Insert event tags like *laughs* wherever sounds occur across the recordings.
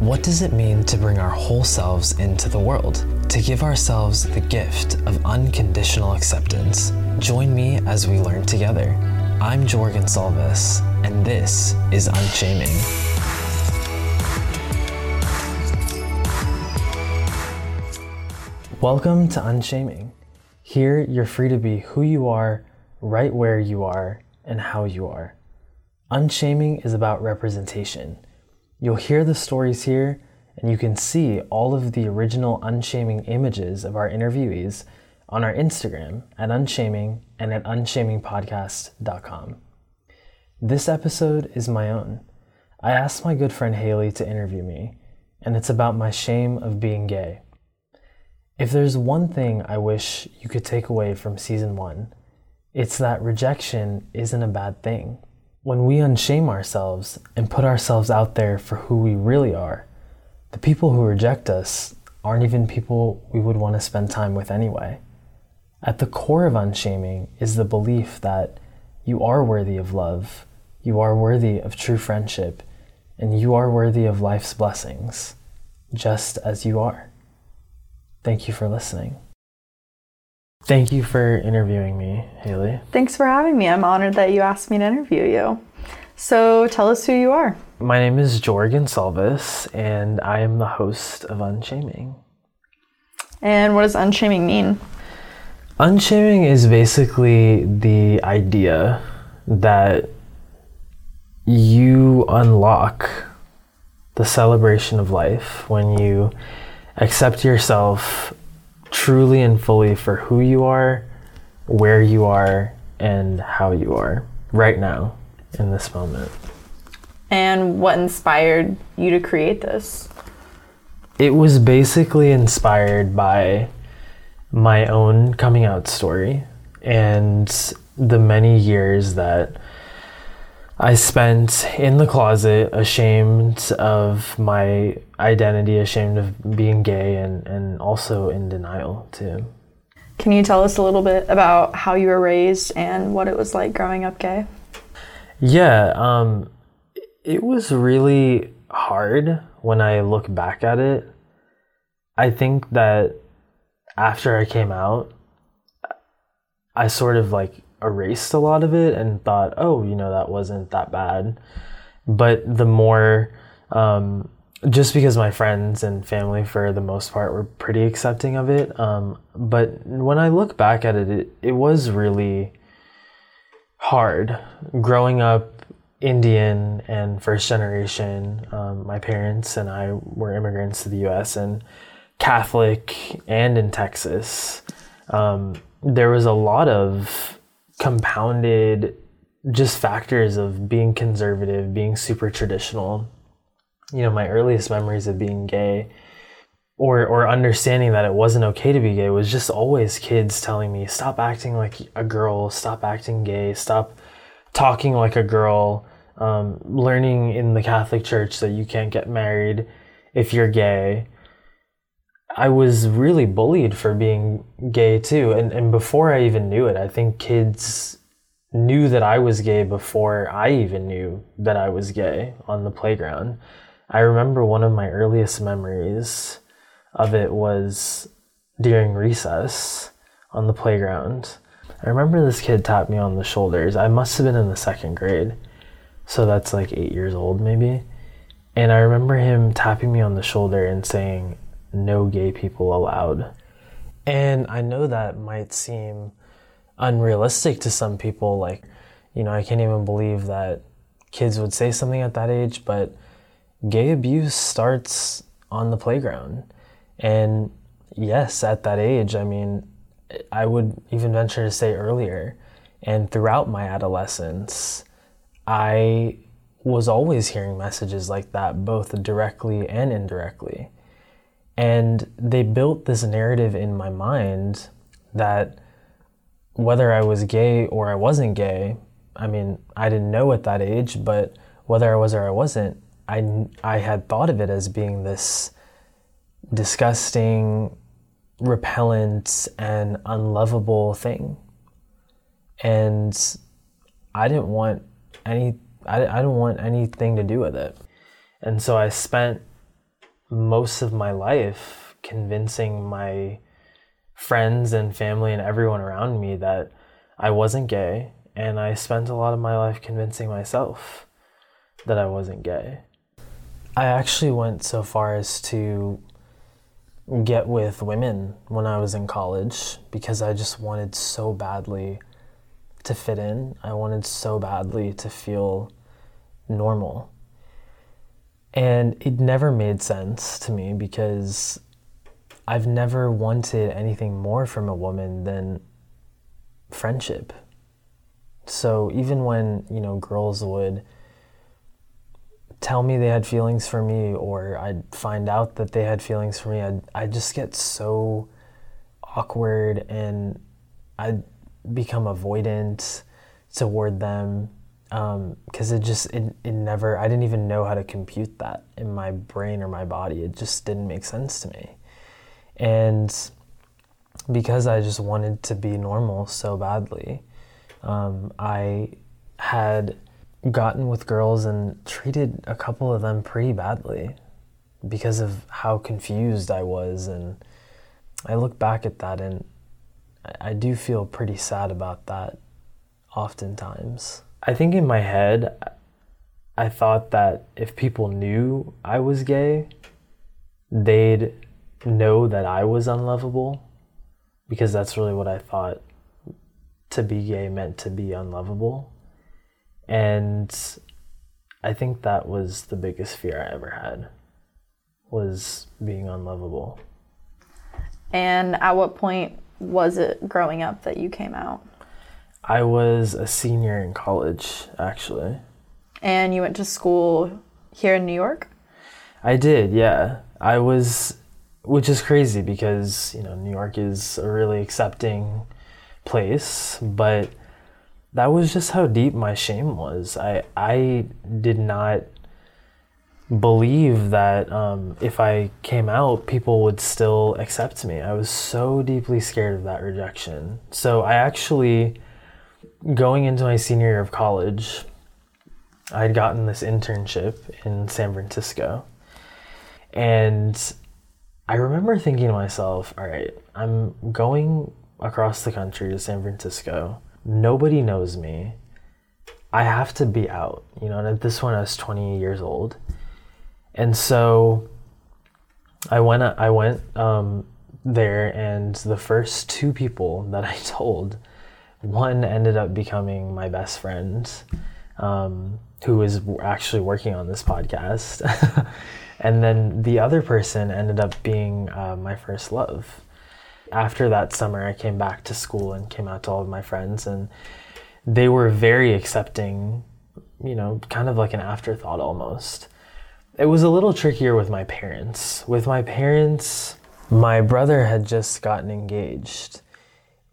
What does it mean to bring our whole selves into the world? To give ourselves the gift of unconditional acceptance. Join me as we learn together. I'm Jordan Salvis, and this is Unshaming. Welcome to Unshaming. Here, you're free to be who you are, right where you are, and how you are. Unshaming is about representation. You'll hear the stories here, and you can see all of the original unshaming images of our interviewees on our Instagram at unshaming and at unshamingpodcast.com. This episode is my own. I asked my good friend Haley to interview me, and it's about my shame of being gay. If there's one thing I wish you could take away from season one, it's that rejection isn't a bad thing. When we unshame ourselves and put ourselves out there for who we really are, the people who reject us aren't even people we would want to spend time with anyway. At the core of unshaming is the belief that you are worthy of love, you are worthy of true friendship, and you are worthy of life's blessings, just as you are. Thank you for listening. Thank you for interviewing me, Haley. Thanks for having me. I'm honored that you asked me to interview you. So tell us who you are. My name is Jordan Salvis, and I am the host of Unshaming. And what does unshaming mean? Unshaming is basically the idea that you unlock the celebration of life when you accept yourself truly and fully for who you are, where you are, and how you are right now in this moment. And what inspired you to create this? It was basically inspired by my own coming out story and the many years that I spent in the closet, ashamed of my identity, ashamed of being gay, and, and also in denial too. Can you tell us a little bit about how you were raised and what it was like growing up gay? Yeah, um, it was really hard when I look back at it. I think that after I came out, I sort of like erased a lot of it and thought, oh, you know, that wasn't that bad. But the more, um, just because my friends and family, for the most part, were pretty accepting of it. Um, but when I look back at it, it, it was really hard growing up Indian and first generation. Um, my parents and I were immigrants to the US and Catholic and in Texas. Um, there was a lot of compounded just factors of being conservative, being super traditional. You know, my earliest memories of being gay or or understanding that it wasn't okay to be gay was just always kids telling me stop acting like a girl, stop acting gay, stop talking like a girl. Um, learning in the Catholic Church that you can't get married if you're gay. I was really bullied for being gay too. And, and before I even knew it, I think kids knew that I was gay before I even knew that I was gay on the playground. I remember one of my earliest memories of it was during recess on the playground. I remember this kid tapped me on the shoulders. I must have been in the second grade. So that's like eight years old, maybe. And I remember him tapping me on the shoulder and saying, No gay people allowed. And I know that might seem unrealistic to some people. Like, you know, I can't even believe that kids would say something at that age, but gay abuse starts on the playground. And yes, at that age, I mean, I would even venture to say earlier, and throughout my adolescence, I was always hearing messages like that, both directly and indirectly. And they built this narrative in my mind that whether I was gay or I wasn't gay, I mean, I didn't know at that age, but whether I was or I wasn't, I, I had thought of it as being this disgusting, repellent, and unlovable thing. And I didn't want any I, I don't want anything to do with it. And so I spent most of my life convincing my friends and family and everyone around me that I wasn't gay. And I spent a lot of my life convincing myself that I wasn't gay. I actually went so far as to get with women when I was in college because I just wanted so badly to fit in. I wanted so badly to feel normal. And it never made sense to me because I've never wanted anything more from a woman than friendship. So even when, you know, girls would tell me they had feelings for me or I'd find out that they had feelings for me, I'd, I'd just get so awkward and I'd become avoidant toward them because um, it just it, it never i didn't even know how to compute that in my brain or my body. It just didn't make sense to me. And because i just wanted to be normal so badly um, i had gotten with girls and treated a couple of them pretty badly because of how confused i was. And i look back at that and I do feel pretty sad about that oftentimes. I think in my head, I thought that if people knew I was gay, they'd know that I was unlovable because that's really what I thought to be gay meant to be unlovable. And I think that was the biggest fear I ever had was being unlovable. And at what point was it growing up that you came out? I was a senior in college, actually. And you went to school here in New York? I did, yeah. I was, which is crazy because, you know, New York is a really accepting place, but that was just how deep my shame was. I, I did not believe that um, if I came out, people would still accept me. I was so deeply scared of that rejection. So I actually, going into my senior year of college, I had gotten this internship in San Francisco. And I remember thinking to myself, all right, I'm going across the country to San Francisco. Nobody knows me. I have to be out. You know, and at this one, I was 20 years old and so I went I went um, there, and the first two people that I *laughs* told, one ended up becoming my best friend, um, who is actually working on this podcast, *laughs* and then the other person ended up being uh, my first love. After that summer, I came back to school and came out to all of my friends, and they were very accepting. You know, kind of like an afterthought almost it was a little trickier with my parents. With my parents, my brother had just gotten engaged.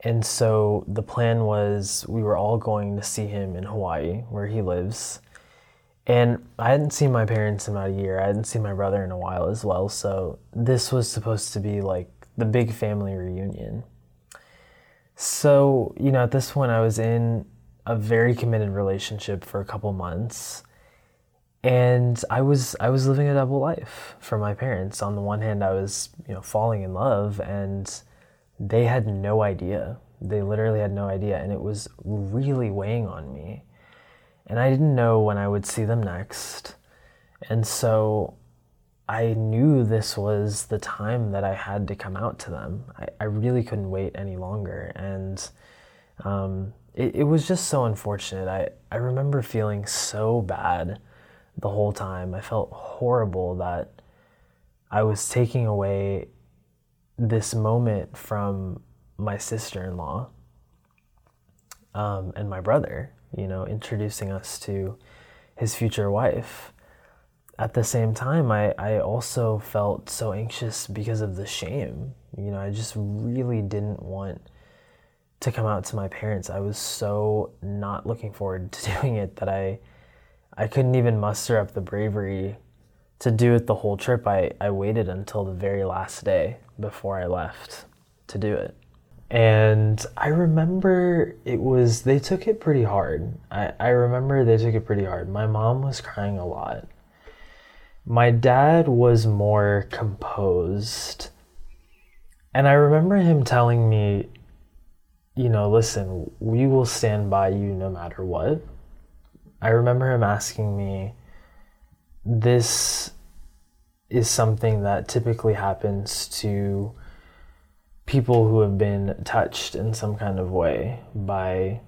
And so the plan was we were all going to see him in Hawaii, where he lives. And I hadn't seen my parents in about a year. I hadn't seen my brother in a while as well. So this was supposed to be like the big family reunion. So, you know, at this point, I was in a very committed relationship for a couple months and I was I was living a double life for my parents. On the one hand, I was you know falling in love, and they had no idea. They literally had no idea, and it was really weighing on me. And I didn't know when I would see them next, and so I knew this was the time that I had to come out to them. I, I really couldn't wait any longer, and um, it, it was just so unfortunate. I I remember feeling so bad the whole time. I felt horrible that I was taking away this moment from my sister in law um, and my brother, you know, introducing us to his future wife. At the same time, I, I also felt so anxious because of the shame. You know, I just really didn't want to come out to my parents. I was so not looking forward to *laughs* doing it that I I couldn't even muster up the bravery to do it the whole trip. I, I waited until the very last day before I left to do it. And I remember it was, they took it pretty hard. I, I remember they took it pretty hard. My mom was crying a lot My dad was more composed. And I remember him telling me, you know, listen, we will stand by you no matter what. I remember him asking me, this is something that typically happens to people who have been touched in some kind of way by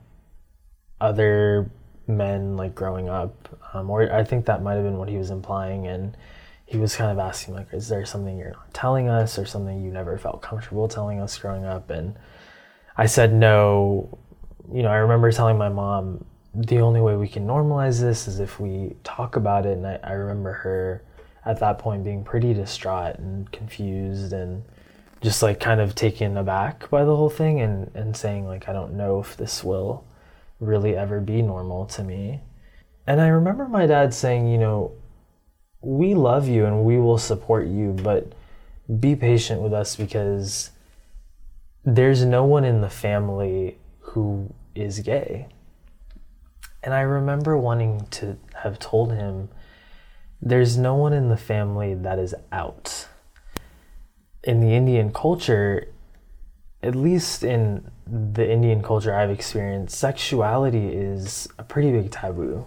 other men like growing up. Um, or i think that might have been what he was implying and he was kind of asking like is there something you're not telling us or something you never felt comfortable telling us growing up? And i said no. You know i remember telling my mom the only way we can normalize this is if we talk about it. And i, I remember her at that point being pretty distraught and confused and just like kind of taken aback by the whole thing and, and saying like I don't know if this will really ever be normal to me. And I remember my dad saying, you know, we love you and we will support you, but be patient with us because there's no one in the family who is gay. And I remember wanting to have told him, there's no one in the family that is out in the Indian culture, at least in the Indian culture I've experienced, sexuality is a pretty big taboo.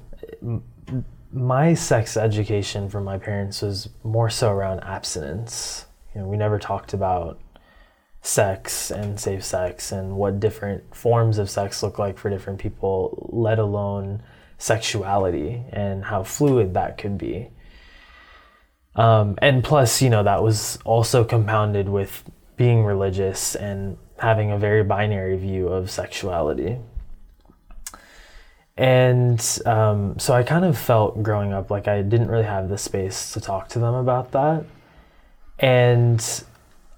My sex education from my parents was more so around abstinence. You know, we never talked about sex and safe sex and what different forms of sex look like for different people, let alone sexuality and how fluid that could be. Um, and plus, you know, that was also compounded with being religious and having a very binary view of sexuality. And um, so I kind of felt growing up like I didn't really have the space to talk to them about that. And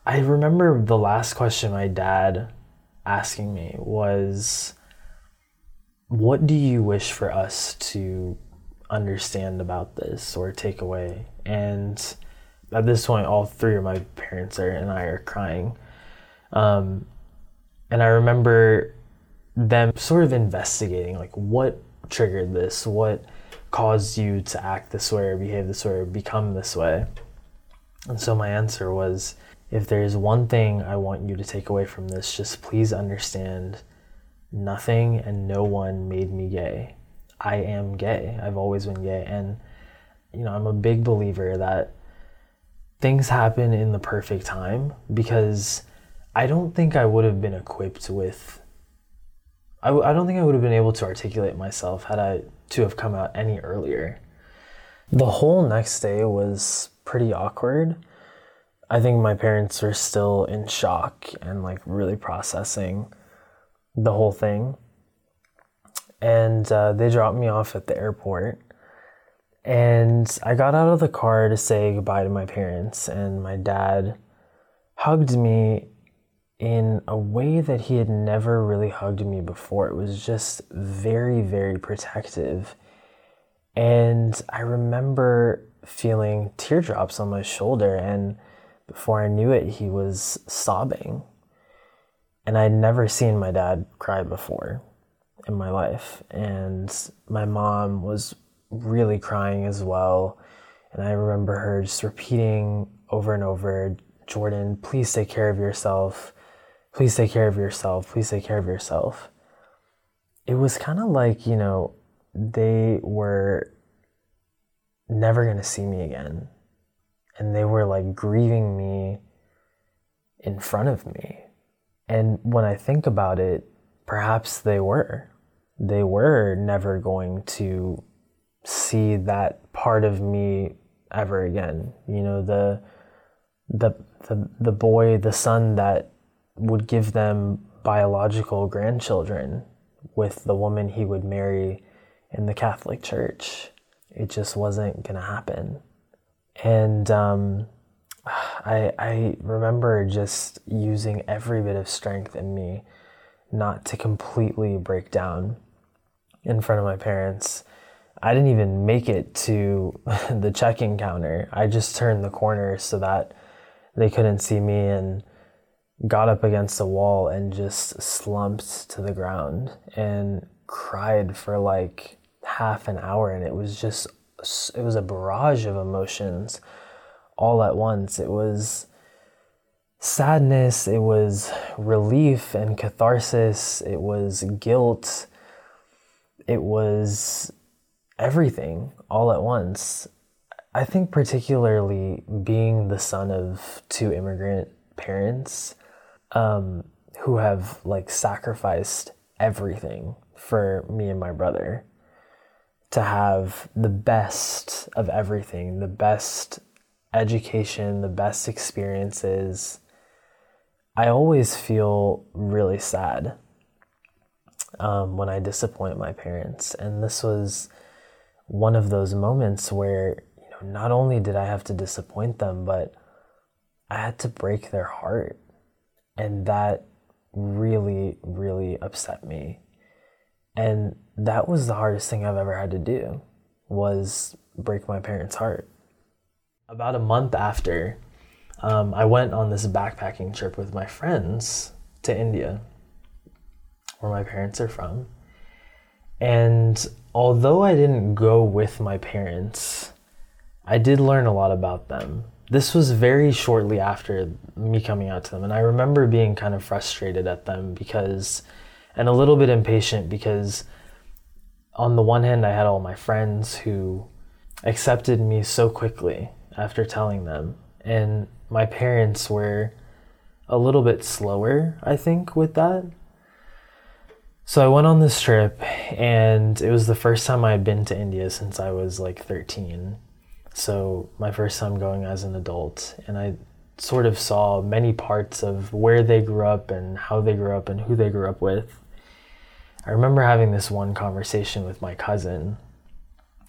I remember the last question my dad asking me was, What do you wish for us to understand about this or take away? And at this point, all three of my parents are and I are crying. Um, and I remember them sort of investigating, like what triggered this, what caused you to act this way or behave this way or become this way. And so my answer was, if there's one thing I want you to take away from this, just please understand nothing and no one made me gay. I am gay. I've always been gay. And you know, I'm a big believer that things happen in the perfect time because I don't think I would have been equipped with. I, I don't think I would have been able to articulate myself had I to have come out any earlier. The whole next day was pretty awkward. I think my parents were still in shock and like really processing the whole thing. And uh, they dropped me off at the airport and I got out of the car to say goodbye to my parents, and my dad hugged me in a way that he had never really hugged me before. It was just very, very protective. And I remember feeling teardrops on my shoulder, and before I knew it, he was sobbing. And I'd never seen my dad cry before in my life. And my mom was really crying as well. And I remember her just repeating over and over, Jordan, please take care of yourself. Please take care of yourself. Please take care of yourself. It was kind of like, you know, they were never going to see me again. And they were like grieving me in front of me. And when I think about it, perhaps they were. They were never going to see that part of me ever again. You know, the the the the boy, the son that would give them biological grandchildren with the woman he would marry in the Catholic Church. It just wasn't gonna happen. And um, I I remember just using every bit of strength in me not to completely break down in front of my parents I didn't even make it to *laughs* the check-in counter. I just turned the corner so that they couldn't see me and got up against the wall and just slumped to the ground and cried for like half an hour and it was just it was a barrage of emotions all at once. It was sadness, it was relief and catharsis, it was guilt, it was everything all at once. I think, particularly being the son of two immigrant parents um, who have like sacrificed everything for me and my brother to have the best of everything, the best education, the best experiences, I always feel really sad um, when I disappoint my parents. And this was one of those moments where, you know, not only did I have to disappoint them, but I had to break their heart. And that really, really upset me. And that was the hardest thing I've ever had to do was break my parents' heart. About a month after, um, I went on this backpacking trip with my friends to India, where my parents are from. And although I didn't go with my parents, I did learn a lot about them. This was very shortly after me coming out to them, and I remember being kind of frustrated at them because, and a little bit impatient because, on the one hand, I had all my friends who accepted me so quickly after telling them. And my parents were a little bit slower, I think, with that. So I went on this trip, and it was the first time I had been to India since I was like 13. So my first time going as an adult, and I sort of saw many parts of where they grew up and how they grew up and who they grew up with. I remember having this one conversation with my cousin,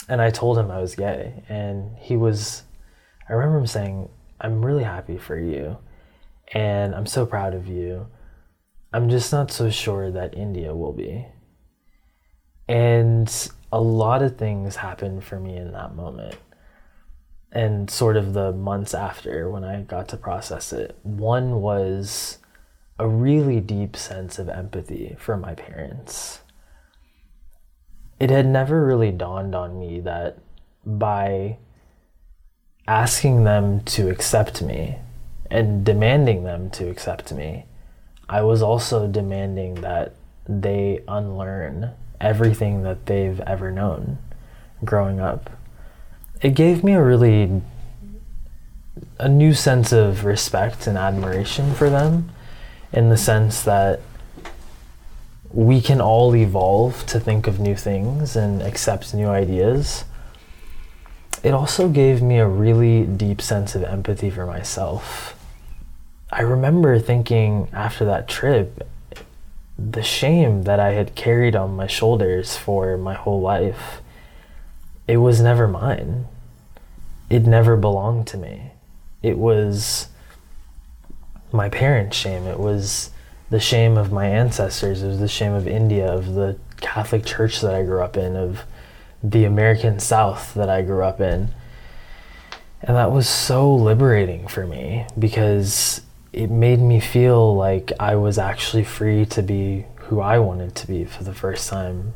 and I told him I was gay, and he was I remember him saying, I'm really happy for you and I'm so proud of you. I'm just not so sure that India will be. And a lot of things happened for me in that moment. And sort of the months after when I got to process it. One was a really deep sense of empathy for my parents. It had never really dawned on me that by asking them to accept me and demanding them to accept me, I was also demanding that they unlearn everything that they've ever known growing up. It gave me a really a new sense of respect and admiration for them in the sense that we can all evolve to think of new things and accept new ideas it also gave me a really deep sense of empathy for myself. I remember thinking after that trip, the shame that I had carried on my shoulders for my whole life, it was never mine. It never belonged to me. It was my parents' shame. It was the shame of my ancestors. It was the shame of India, of the Catholic Church that I grew up in, of the American South that I grew up in. And that was so liberating for me because it made me feel like I was actually free to be who I wanted to be for the first time.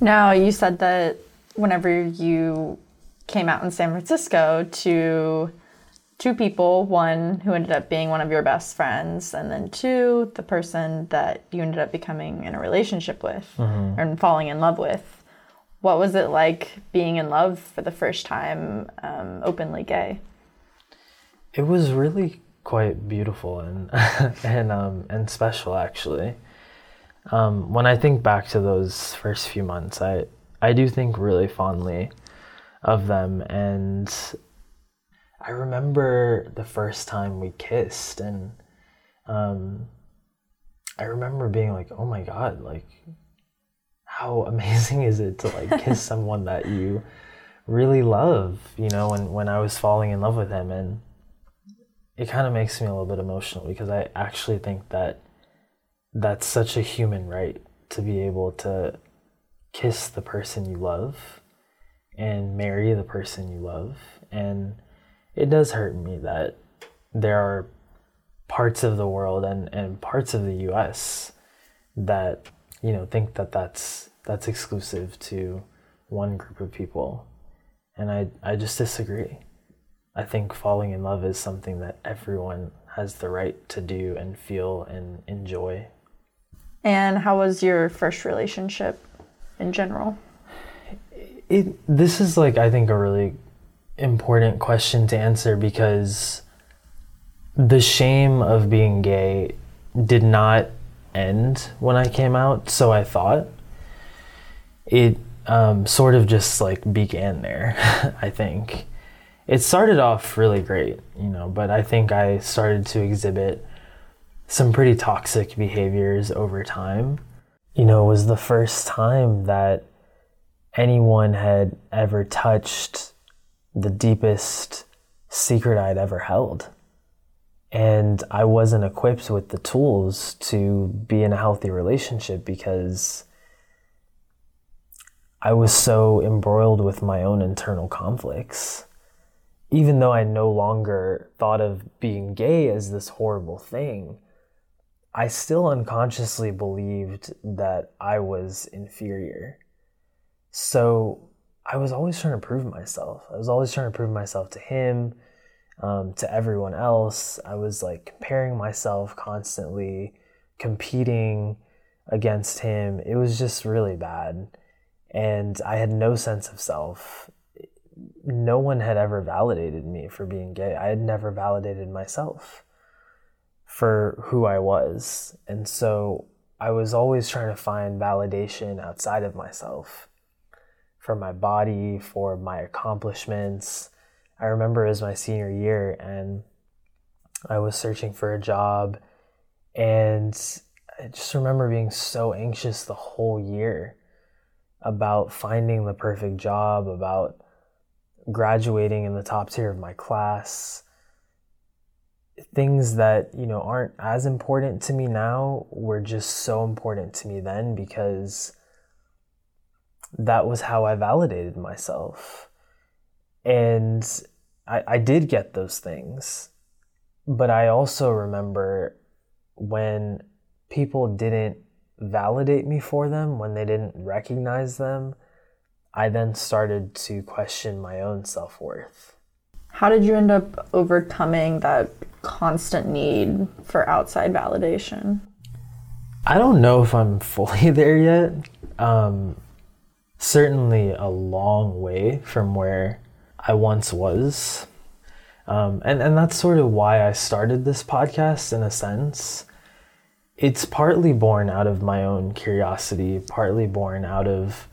Now, you said that whenever you came out in San Francisco to two people, one who ended up being one of your best friends, and then two, the person that you ended up becoming in a relationship with mm-hmm. and falling in love with what was it like being in love for the first time um, openly gay it was really quite beautiful and *laughs* and um, and special actually. Um, when I think back to those first few months I I do think really fondly of them. And I remember the first time we kissed and um, I remember being like oh my god like how *laughs* amazing is it to like kiss *laughs* someone that you really love you know when when i was falling in love with him. And it kind of makes me a little bit emotional because i actually think that that's such a human right to be able to kiss the person you love and marry the person you love and it does hurt me that there are parts of the world and, and parts of the us that you know think that that's that's exclusive to one group of people. And I, I just disagree. I think falling in love is something that everyone has the right to do and feel and enjoy. And how was your first relationship in general? It, this is like, I think, a really important question to answer because the shame of being gay did not end when I came out, so I thought. It um, sort of just like began there, *laughs* I think. It started off really great, you know, but I think I started to exhibit some pretty toxic behaviors over time. You know, it was the first time that anyone had ever touched the deepest secret I'd ever held. And I wasn't equipped with the tools to be in a healthy relationship because I was so embroiled with my own internal conflicts. Even though I no longer thought of being gay as this horrible thing, I still unconsciously believed that I was inferior. So I was always trying to prove myself. I was always trying to prove myself to him, um, to everyone else. I was like comparing myself constantly, competing against him. It was just really bad. And I had no sense of self. No one had ever validated me for being gay. I had never validated myself for who I was. And so I was always trying to find validation outside of myself for my body, for my accomplishments. I remember it was my senior year and I was searching for a job and I just remember being so anxious the whole year about finding the perfect job, about graduating in the top tier of my class. Things that, you know, aren't as important to me now were just so important to me then because that was how I validated myself. And I, I did get those things. But I also remember when people didn't validate me for them, when they didn't recognize them, I then started to question my own self worth. How did you end up overcoming that constant need for outside validation? I don't know if I'm *laughs* fully there yet. Um, certainly a long way from where I once was. Um, and, and that's sort of why I started this podcast in a sense. It's partly born out of my own curiosity, partly born out of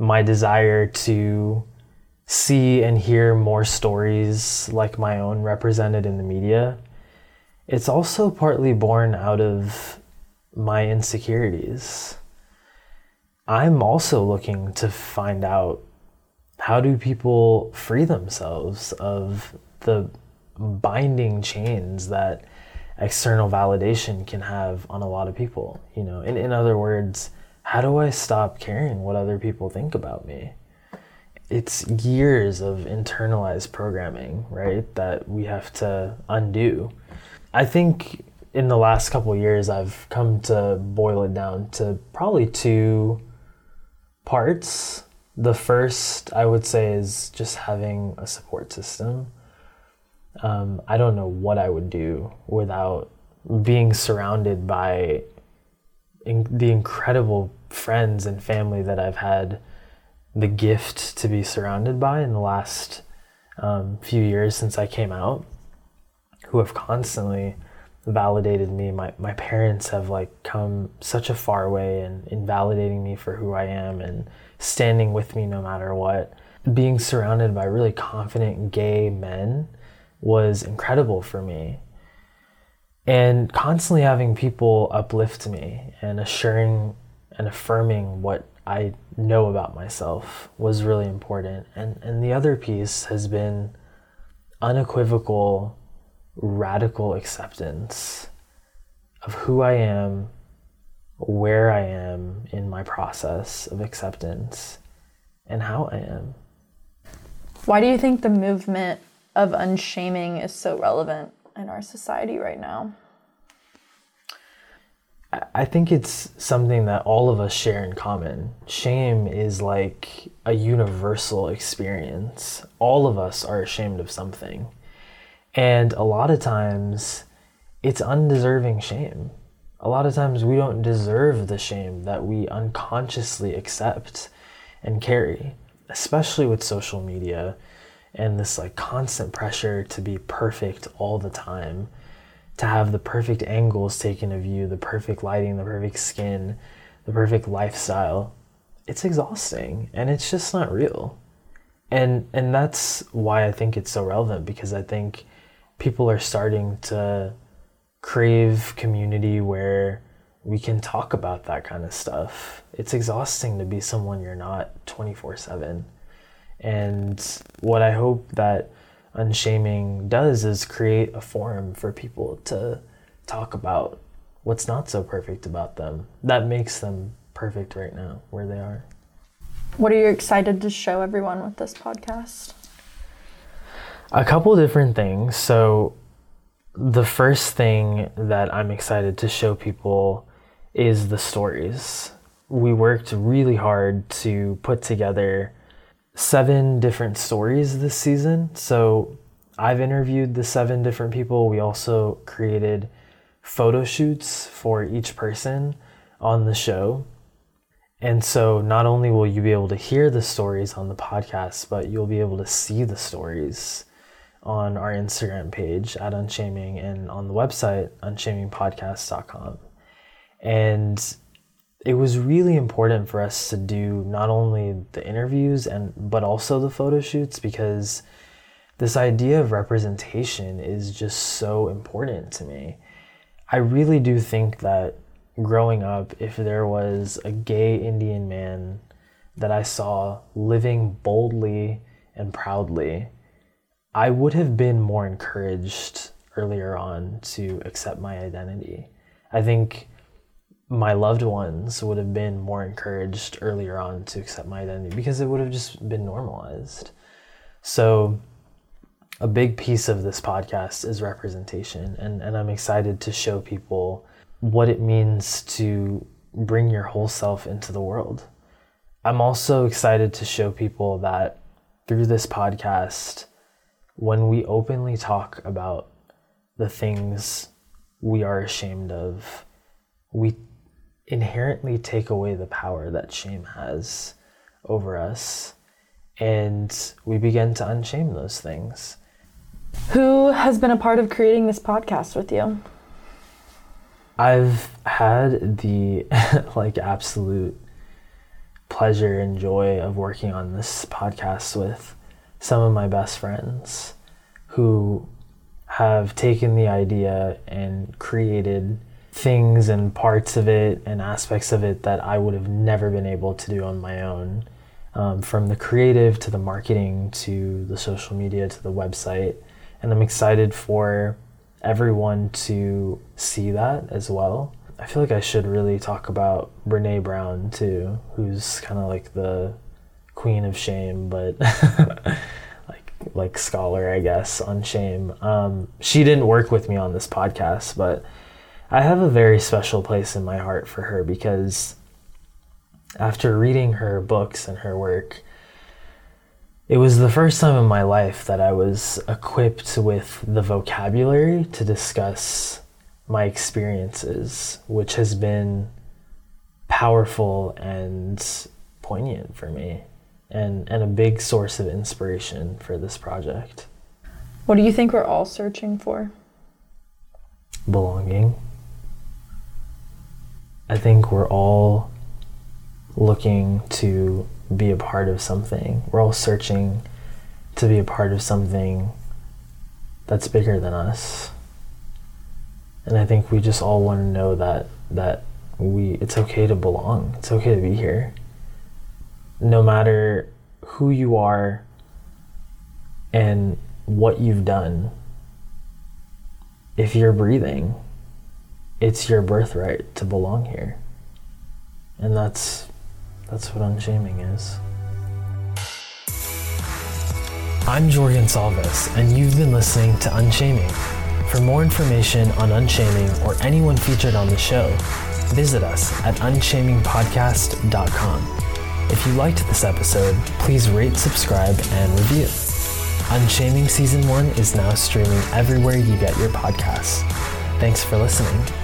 my desire to see and hear more stories like my own represented in the media. It's also partly born out of my insecurities. I'm also looking to find out how do people free themselves of the binding chains that external validation can have on a lot of people you know in, in other words how do i stop caring what other people think about me it's years of internalized programming right that we have to undo i think in the last couple years i've come to boil it down to probably two parts. The first, I would say, is just having a support system. Um, I don't know what I would do without being surrounded by in- the incredible friends and family that I've had the gift to be surrounded by in the last um, few years since I came out, who have constantly validated me. My my parents have like come such a far way in, in validating me for who I am and standing with me no matter what. Being surrounded by really confident gay men was incredible for me. And constantly having people uplift me and assuring and affirming what I know about myself was really important. And and the other piece has been unequivocal radical acceptance of who I am, where I am in my process of acceptance, and how I am. Why do you think the movement of unshaming is so relevant in our society right now? I- think it's something that all of us share in common. Shame is like a universal experience. All of us are ashamed of something. And a lot of times, it's undeserving shame. A lot of times, we don't deserve the shame that we unconsciously accept and carry, especially with social media and this like constant pressure to be perfect all the time, to have the perfect angles taken of you, the perfect lighting, the perfect skin, the perfect lifestyle. It's exhausting and it's just not real. And and that's why I think it's so relevant because I think people are starting to crave community where we can talk about that kind of stuff. It's exhausting to be someone you're not 24 7. And what I hope that Unshaming does is create a forum for people to talk about what's not so perfect about them that makes them perfect right now where they are. What are you excited to show everyone with this podcast? A couple different things. So, the first thing that I'm excited to show people is the stories. We worked really hard to put together seven different stories this season. So, I've interviewed the seven different people. We also created photo shoots for each person on the show. And so, not only will you be able to hear the stories on the podcast, but you'll be able to see the stories on our Instagram page at Unshaming and on the website, unshamingpodcast.com. And it was really important for us to do not only the interviews and but also the photo shoots because this idea of representation is just so important to me. I really do think that growing up, if there was a gay Indian man that I saw living boldly and proudly, I would have been more encouraged earlier on to accept my identity. I think my loved ones would have been more encouraged earlier on to accept my identity because it would have just been normalized. So, a big piece of this podcast is representation, and, and I'm excited to show people what it means to bring your whole self into the world. I'm also excited to show people that through this podcast, when we openly talk about the things we are ashamed of, we inherently take away the power that shame has over us and we begin to unshame those things. Who has been a part of creating this podcast with you? I've had the *laughs* like absolute pleasure and joy of working on this podcast with some of my best friends who have taken the idea and created things and parts of it and aspects of it that I would have never been able to do on my own. Um, from the creative to the marketing to the social media to the website. And I'm excited for everyone to see that as well. I feel like I should really talk about Brene Brown too, who's kind of like the queen of shame, but *laughs* like like scholar, I guess, on shame. Um, she didn't work with me on this podcast, but I have a very special place in my heart for her because after reading her books and her work, it was the first time in my life that I was equipped with the vocabulary to discuss my experiences, which has been powerful and poignant for me and, and a big source of inspiration for this project. What do you think we're all searching for? Belonging. I think we're all looking to be a part of something. We're all searching to be a part of something that's bigger than us. And I think we just all want to know that that we it's okay to belong. It's okay to be here. No matter who you are and what you've done. If you're breathing, it's your birthright to belong here. And that's that's what unshaming is. I'm Jordan Salvis, and you've been listening to Unshaming. For more information on Unshaming or anyone featured on the show, visit us at unshamingpodcast.com. If you liked this episode, please rate, subscribe, and review. Unshaming Season 1 is now streaming everywhere you get your podcasts. Thanks for listening.